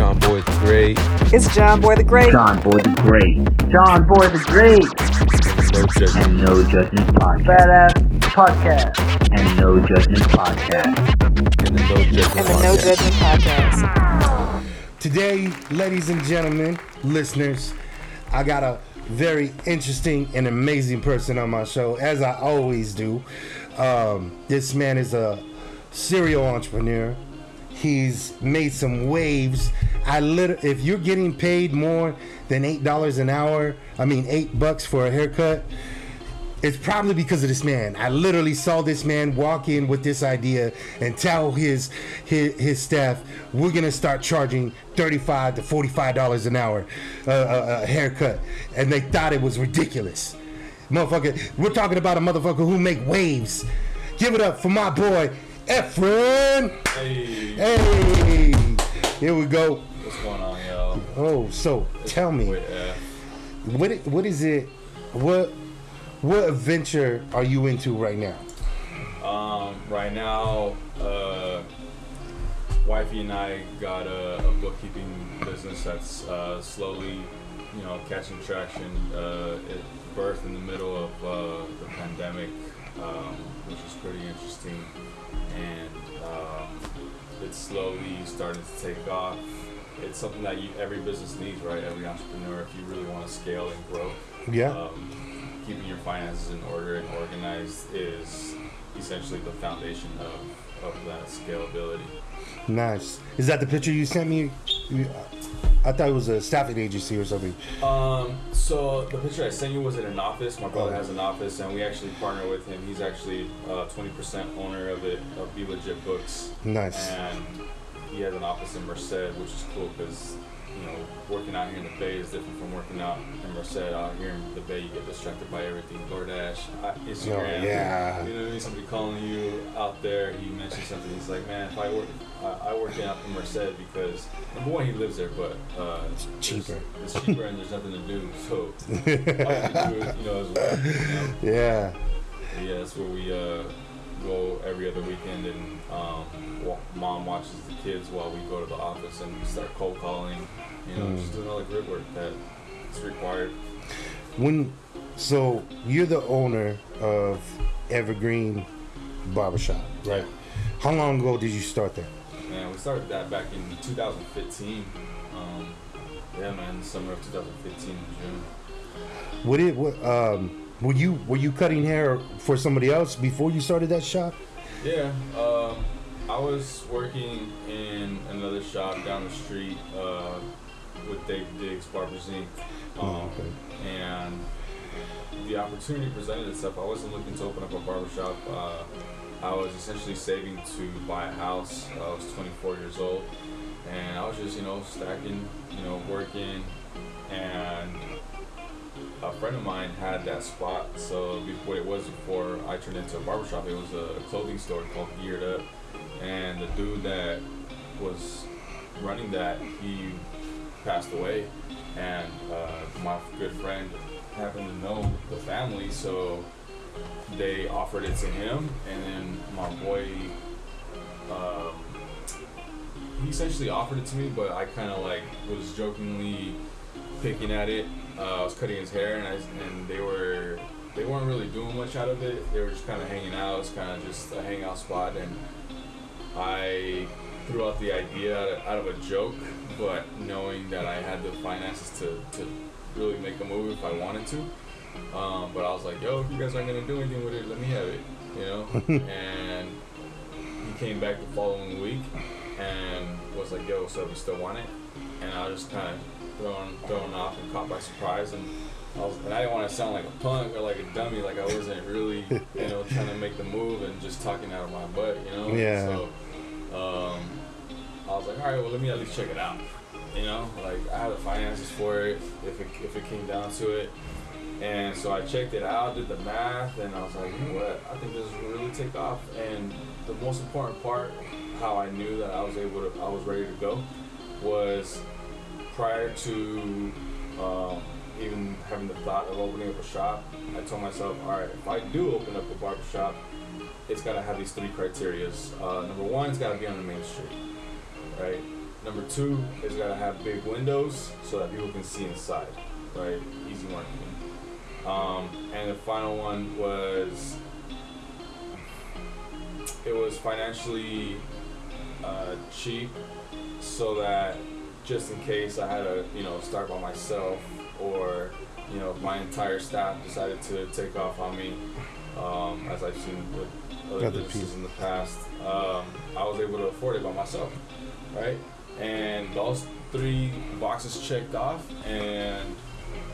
John Boy the Great. It's John Boy the Great. John Boy the Great. John Boy the Great. No judgment. And No Judgment Podcast. Badass Podcast. And No Judgment Podcast. And the No Judgment And the No Podcast. Judgment Podcast. Today, ladies and gentlemen, listeners, I got a very interesting and amazing person on my show, as I always do. Um, this man is a serial entrepreneur. He's made some waves. I lit- if you're getting paid more than eight dollars an hour, I mean eight bucks for a haircut, it's probably because of this man. I literally saw this man walk in with this idea and tell his his, his staff, "We're gonna start charging thirty-five to forty-five dollars an hour uh, a, a haircut," and they thought it was ridiculous. Motherfucker, we're talking about a motherfucker who make waves. Give it up for my boy Efren. Hey, Hey, here we go. what's going on, y'all? Oh, so tell me, what i- what is it? What what adventure are you into right now? um, right now, uh, wifey and I got a, a bookkeeping business that's uh, slowly, you know, catching traction. Uh, it birthed in the middle of uh, the pandemic, um, which is pretty interesting, and um, it's slowly starting to take off. It's something that you, every business needs, right? Every entrepreneur, if you really want to scale and grow. Yeah. um, keeping your finances in order and organized is essentially the foundation of, of that scalability. Nice. Is that the picture you sent me? You- I thought it was a staffing agency or something. Um, so the picture I sent you was in an office. My brother has an office, and we actually partner with him. He's actually uh, 20% owner of it, of Be Legit Books. Nice. And he has an office in Merced, which is cool because, you know, working out here in the Bay is different from working out in Merced. Out here in the Bay, you get distracted by everything. DoorDash, uh, Instagram. Oh, yeah. You know what I mean? Somebody calling you out there, he mentioned something. He's like, man, if I work, I I work out in Merced because, number one, he lives there, but uh, it's cheaper. It's cheaper and there's nothing to do. So, all you can do you know, is work. You know? Yeah. Yeah, that's where we uh, go every other weekend, and um, mom watches the kids while we go to the office, and we start cold calling. You know, just doing all the grit work that is required. When so you're the owner of Evergreen Barbershop, right? How long ago did you start that? And we started that back in 2015. Um, yeah, man, the summer of 2015 in June. What it what um were you were you cutting hair for somebody else before you started that shop? Yeah, um, I was working in another shop down the street uh, with Dave Diggs Barbers Inc. Um, Oh, okay. And the opportunity presented itself. I wasn't looking to open up a barbershop. Uh, I was essentially saving to buy a house. I was 24 years old, and I was just, you know, stacking, you know, working, and a friend of mine had that spot. So be- what it was before I turned into a barbershop, it was a clothing store called Geared Up, and the dude that was running that, he passed away, and uh, my good friend happened to know the family, so they offered it to him, and then my boy. Um, he essentially offered it to me, but I kind of like was jokingly picking at it. Uh, I was cutting his hair, and I and they were they weren't really doing much out of it. They were just kind of hanging out. It was kind of just a hangout spot, and I threw out the idea out of a joke, but knowing that I had the finances to, to really make a movie if I wanted to. Um, but I was like, yo, if you guys aren't gonna do anything with it, let me have it, you know. and he came back the following week and was like, yo, so we still want it? And I was just kind of thrown thrown off and caught by surprise and. I was, and I didn't want to sound like a punk or like a dummy, like I wasn't really, you know, trying to make the move and just talking out of my butt, you know. Yeah. So, um, I was like, all right, well, let me at least check it out. You know, like I had the finances for it if it if it came down to it. And so I checked it out, did the math, and I was like, you know what? I think this will really take off. And the most important part, how I knew that I was able to, I was ready to go, was prior to um, even having the thought of opening up a shop. I told myself, all right, if I do open up a barber shop, it's got to have these three criterias. Uh, number one, it's got to be on the main street, right? Number two, it's got to have big windows so that people can see inside, right? Easy marketing. Um, and the final one was it was financially uh, cheap, so that just in case I had to, you know, start by myself, or you know, my entire staff decided to take off on me, um, as I've seen with other, businesses people. in the past, um, I was able to afford it by myself, right? And those three boxes checked off, and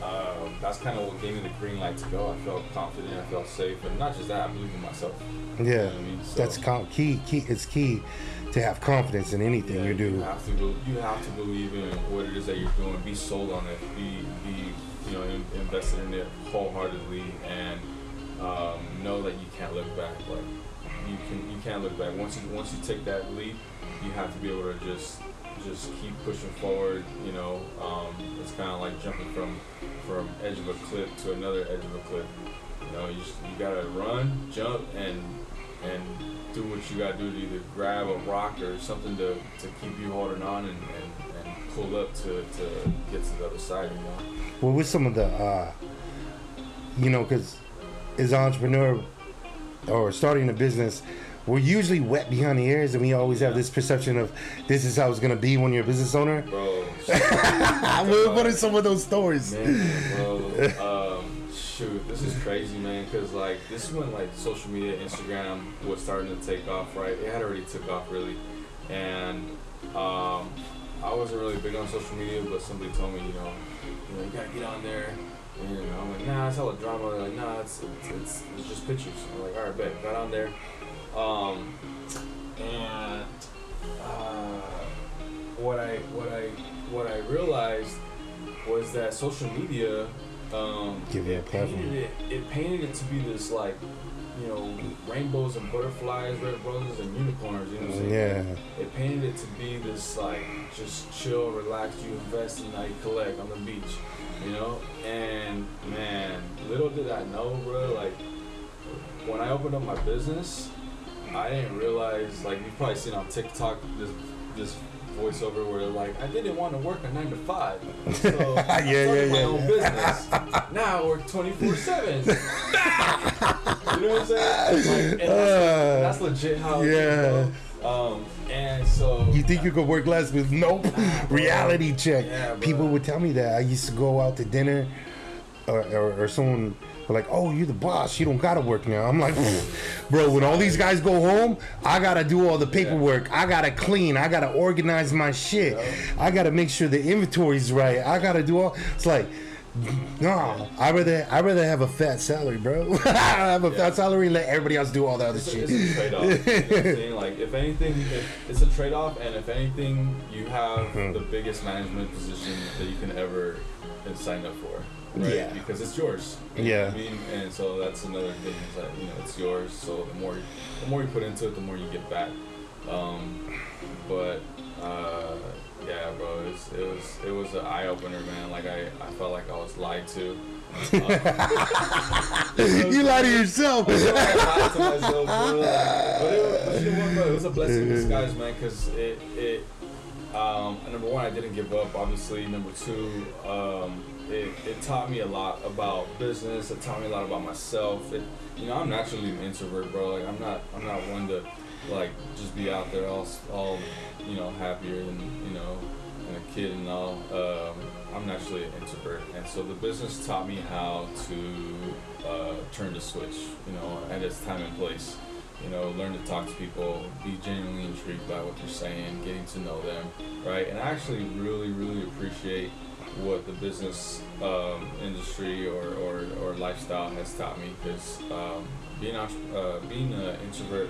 um, that's kind of what gave me the green light to go. I felt confident, I felt safe, and not just that, I believe in myself. Yeah, You know I mean? So- that's com- key. Key. It's key to have confidence in anything Yeah, you do. You have to you have to believe in what it is that you're doing. Be sold on it. Be be you know in, invested in it wholeheartedly, and um, know that you can't look back. Like you can you can't look back. Once you once you take that leap, you have to be able to just just keep pushing forward. You know, um, it's kind of like jumping from from edge of a cliff to another edge of a cliff. You know, you just, you gotta run, jump, and and do what you gotta do to either grab a rock or something to, to keep you holding on and, and, and pull up to, to get to the other side. You know. Well, with some of the, uh, you know, because as an entrepreneur or starting a business, we're usually wet behind the ears, and we always have this perception of this is how it's gonna be when you're a business owner. Bro, what what are some of those stories? man, bro, um, shoot, this is crazy, man. Cause like this is when like social media, Instagram was starting to take off, right? It had already took off really, and um, I wasn't really big on social media, but somebody told me, you know, you know, you gotta get on there. And I'm like, nah, it's all a drama. They're like, nah, it's it's, it's it's just pictures. I'm like, all right, bet. Got on there, um, and uh, what I what I what I realized was that social media um, Give it painted it, it painted it to be this like you know rainbows and butterflies, red roses and unicorns. You know what I'm saying? Yeah, It painted it to be this like just chill, relax, you invest and you collect on the beach, you know. And man, little did I know, bro. Like when I opened up my business, I didn't realize like you've probably seen on TikTok this this voiceover where they're like, I didn't want to work a nine to five, so I Yeah, started yeah, my yeah. own business. now I work twenty four seven. You know what I'm saying? Like, and that's, that's legit how. Yeah. bro. Um, and so you think you could work less with nope. Reality check. Yeah. People would tell me that. I used to go out to dinner, or, or, or someone like, "Oh, you're the boss. You don't gotta work now." I'm like, "Bro, when all these guys go home, I gotta do all the paperwork. I gotta clean. I gotta organize my shit. I gotta make sure the inventory's right. I gotta do all." It's like. No, I rather I rather have a fat salary, bro. I have a fat salary and let everybody else do all the other It's shit. it's a trade-off. You know what I'm saying? Like, if anything, if it's a trade-off, and if anything, you have Mm-hmm. the biggest management position that you can ever sign up for, right? Yeah. Because it's yours. You Yeah. I mean, and so that's another thing is that you know it's yours. So the more, the more you put into it, the more you get back. Um, but uh, yeah, bro, it was it was it was an eye opener, man. Like I, I felt like I was lied to. you lie to yourself. I lied to myself, bro. But it, was- but you know what, bro? It was a blessing in disguise, man, because it, it, um, number one, I didn't give up, obviously. Number two, um, it, it taught me a lot about business. It taught me a lot about myself. It, you know, I'm naturally an introvert, bro. Like, I'm not, I'm not one to, like just be out there all all you know happier than you know and a kid and all. Um, I'm naturally an introvert, and so the business taught me how to uh, turn the switch. You know, at its time and place. You know, learn to talk to people, be genuinely intrigued by what they're saying, getting to know them, right? And I actually really, really appreciate what the business um, industry or, or, or lifestyle has taught me because um, being uh, being an introvert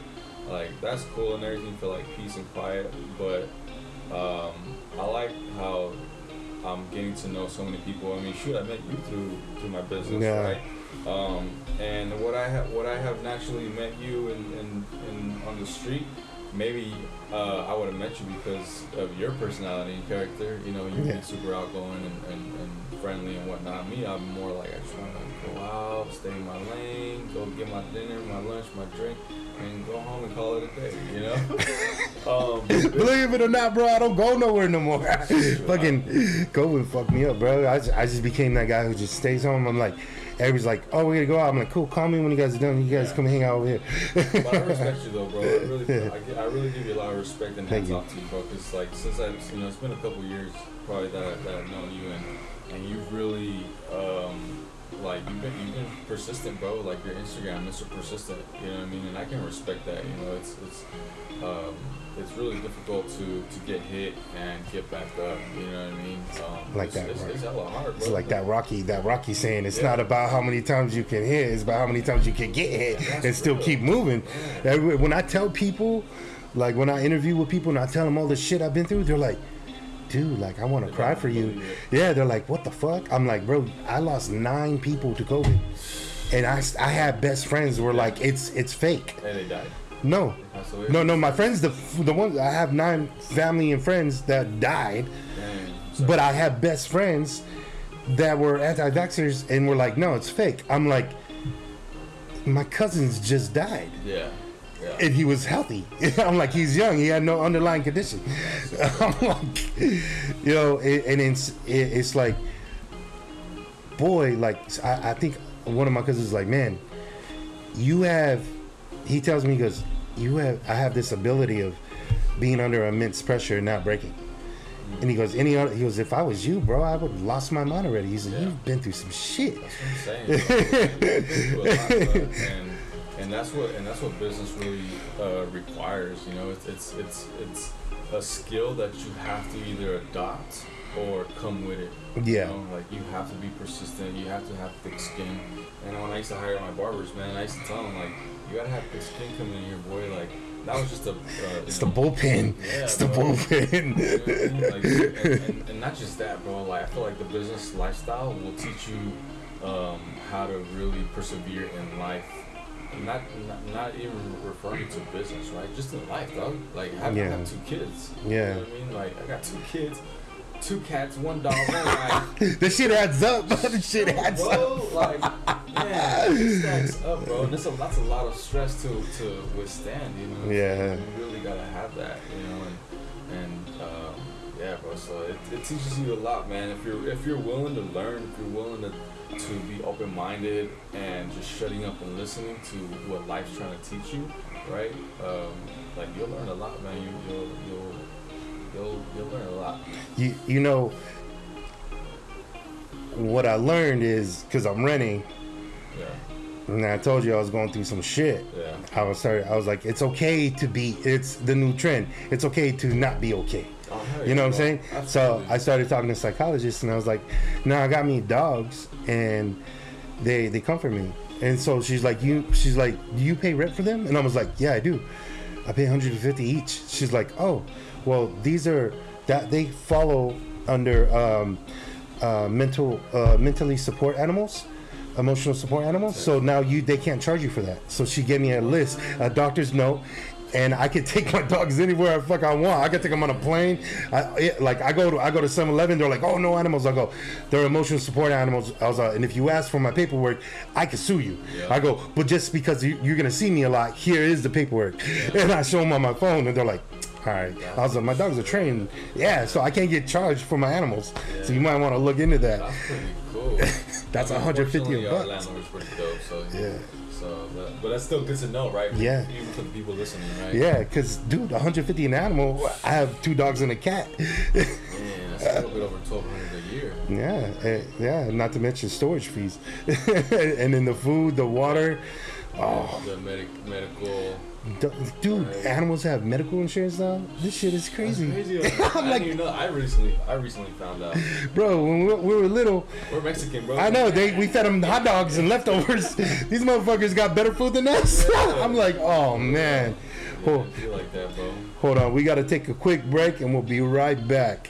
like that's cool and everything for like peace and quiet but um, I like how I'm getting to know so many people I mean shoot I met you through through my business Yeah. right um, and what I have what I have naturally met you in, in on the street maybe uh, I would have met you because of your personality and character. You know, you Yeah. be super outgoing and, and, and friendly and whatnot. Me, I'm more like I just want to go out, stay in my lane, go get my dinner, my lunch, my drink, and go home and call it a day. You know. um, Believe it or not, bro, I don't go nowhere no more. Fucking COVID fucked me up, bro. I just, I just became that guy who just stays home. I'm like, everybody's like, oh, we're gonna go out. I'm like, cool, call me when you guys are done. You guys Yeah. come hang out over here. but I respect you though, bro. I really, I, I really give you a lot of respect and Thank hands you. off to you, bro. Because like since I've, you know, it's been a couple years probably that, I, that I've known you and and you've really, um, like you've been you've been persistent, bro. Like your Instagram, Mr. Persistent. You know what I mean? And I can respect that. You know, it's it's. Um, it's really difficult to, to get hit and get back up. You know what I mean? Um, Like it's, that, It's, right. it's hella hard, bro. It's like that Rocky, that Rocky saying, it's Yeah. not about how many times you can hit, it's about how many times you can get hit That's and still real. keep moving. Every- When I tell people, like when I interview with people and I tell them all the shit I've been through, they're like, dude, like I want to cry for you. Yeah, they're like, what the fuck? I'm like, bro, I lost nine people to COVID. And I, I had best friends who were like, it's it's fake. And they died. No, no, no. My friends, the the ones I have nine family and friends that died, Dang. But I have best friends that were anti-vaxxers and were like, no, it's fake. I'm like, my cousins just died yeah. Yeah. and he was healthy. I'm like, he's young. He had no underlying condition. I'm like, you know, it, and it's it, it's like, boy, like I, I think one of my cousins is like, man, you have. He tells me, he goes, you have. I have this ability of being under immense pressure and not breaking. And he goes, any other? He goes, if I was you, bro, I would have lost my mind already. He's like, Yeah. you've been through some shit. That's what I'm saying. bro. You've been through a lot, bro. and and that's what and that's what business really uh, requires. You know, it's it's it's it's a skill that you have to either adopt or come with it. Yeah. You know, like you have to be persistent. You have to have thick skin. And when I used to hire my barbers, man, I used to tell them like, you gotta have thick skin coming in here, boy. Like that was just a. Uh, It's you the know, bullpen. Yeah, it's the bro. bullpen. you know I mean? Like, and, and, and not just that, bro. Like I feel like the business lifestyle will teach you um, how to really persevere in life. Not, not not even referring to business, right? Just in life, dog. Like I, I Yeah. have two kids. Yeah. You know what I mean? Like I got two kids, two cats, one dog, one this shit adds up. this shit adds up. bro, like man, it stacks up, bro. And it's a that's a lot of stress to to withstand, you know. Yeah. You really gotta have that, you know, and and um, yeah, bro. So it, it teaches you a lot, man. If you're if you're willing to learn, if you're willing to to be open minded and just shutting up and listening to what life's trying to teach you, right? Um, like you'll learn a lot, man. You you'll you'll you'll you'll learn a lot. You you know what I learned is because I'm renting, Yeah. and I told you I was going through some shit. Yeah. I was sorry. I was like, it's okay to be. It's the new trend. It's okay to not be okay. Oh, You know what I'm saying? So I started talking to psychologists, and I was like, "No, I got me dogs, and they they comfort me." And so she's like, "You," she's like, "Do you pay rent for them?" And I was like, "Yeah, I do. I pay 150 each." She's like, "Oh, well, these are that they follow under um, uh, mental uh, mentally support animals." emotional support animals so now you they can't charge you for that so she gave me a list a doctor's note and I can take my dogs anywhere I fuck I want. I can take them on a plane. I, it, like I go to I go to 7-Eleven. They're like, oh no animals. I go, they're emotional support animals. I was like, and if you ask for my paperwork, I can sue you. Yeah. I go, but just because you, you're gonna see me a lot, here is the paperwork. And I show them on my phone, and they're like, all right. I was like, my dogs are trained. Yeah, so I can't get charged for my animals. So you might want to look into that. That's pretty cool. That's I mean, 150 fortunately, our bucks. landlord's pretty dope, so Yeah. So, but that's still good to know, right? Yeah. Even for the people listening, right? Yeah, because dude, 150 an animal. I have two dogs and a cat. Man, that's a little bit over 1200 a year. yeah, eh, yeah. Not to mention storage fees, and then the food, the water. Oh, The medic, medical. Dude, animals have medical insurance now. This shit is crazy, Crazy. I like- even know. I recently, I recently found out. bro. When we, we were little, We're Mexican, bro. I know they we fed them hot dogs and leftovers. These motherfuckers got better food than us. I'm like, oh man. Yeah, Hold, I feel like that, bro. hold on, we got to take a quick break and we'll be right back.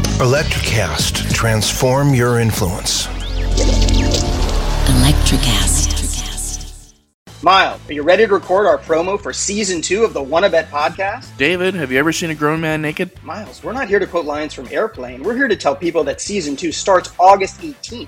Electricast, transform your influence. Electricast. Miles, are you ready to record our promo for season two of the Wanna Bet podcast? David, have you ever seen a grown man naked? Miles, we're not here to quote lines from Airplane. We're here to tell people that season two starts August 18th.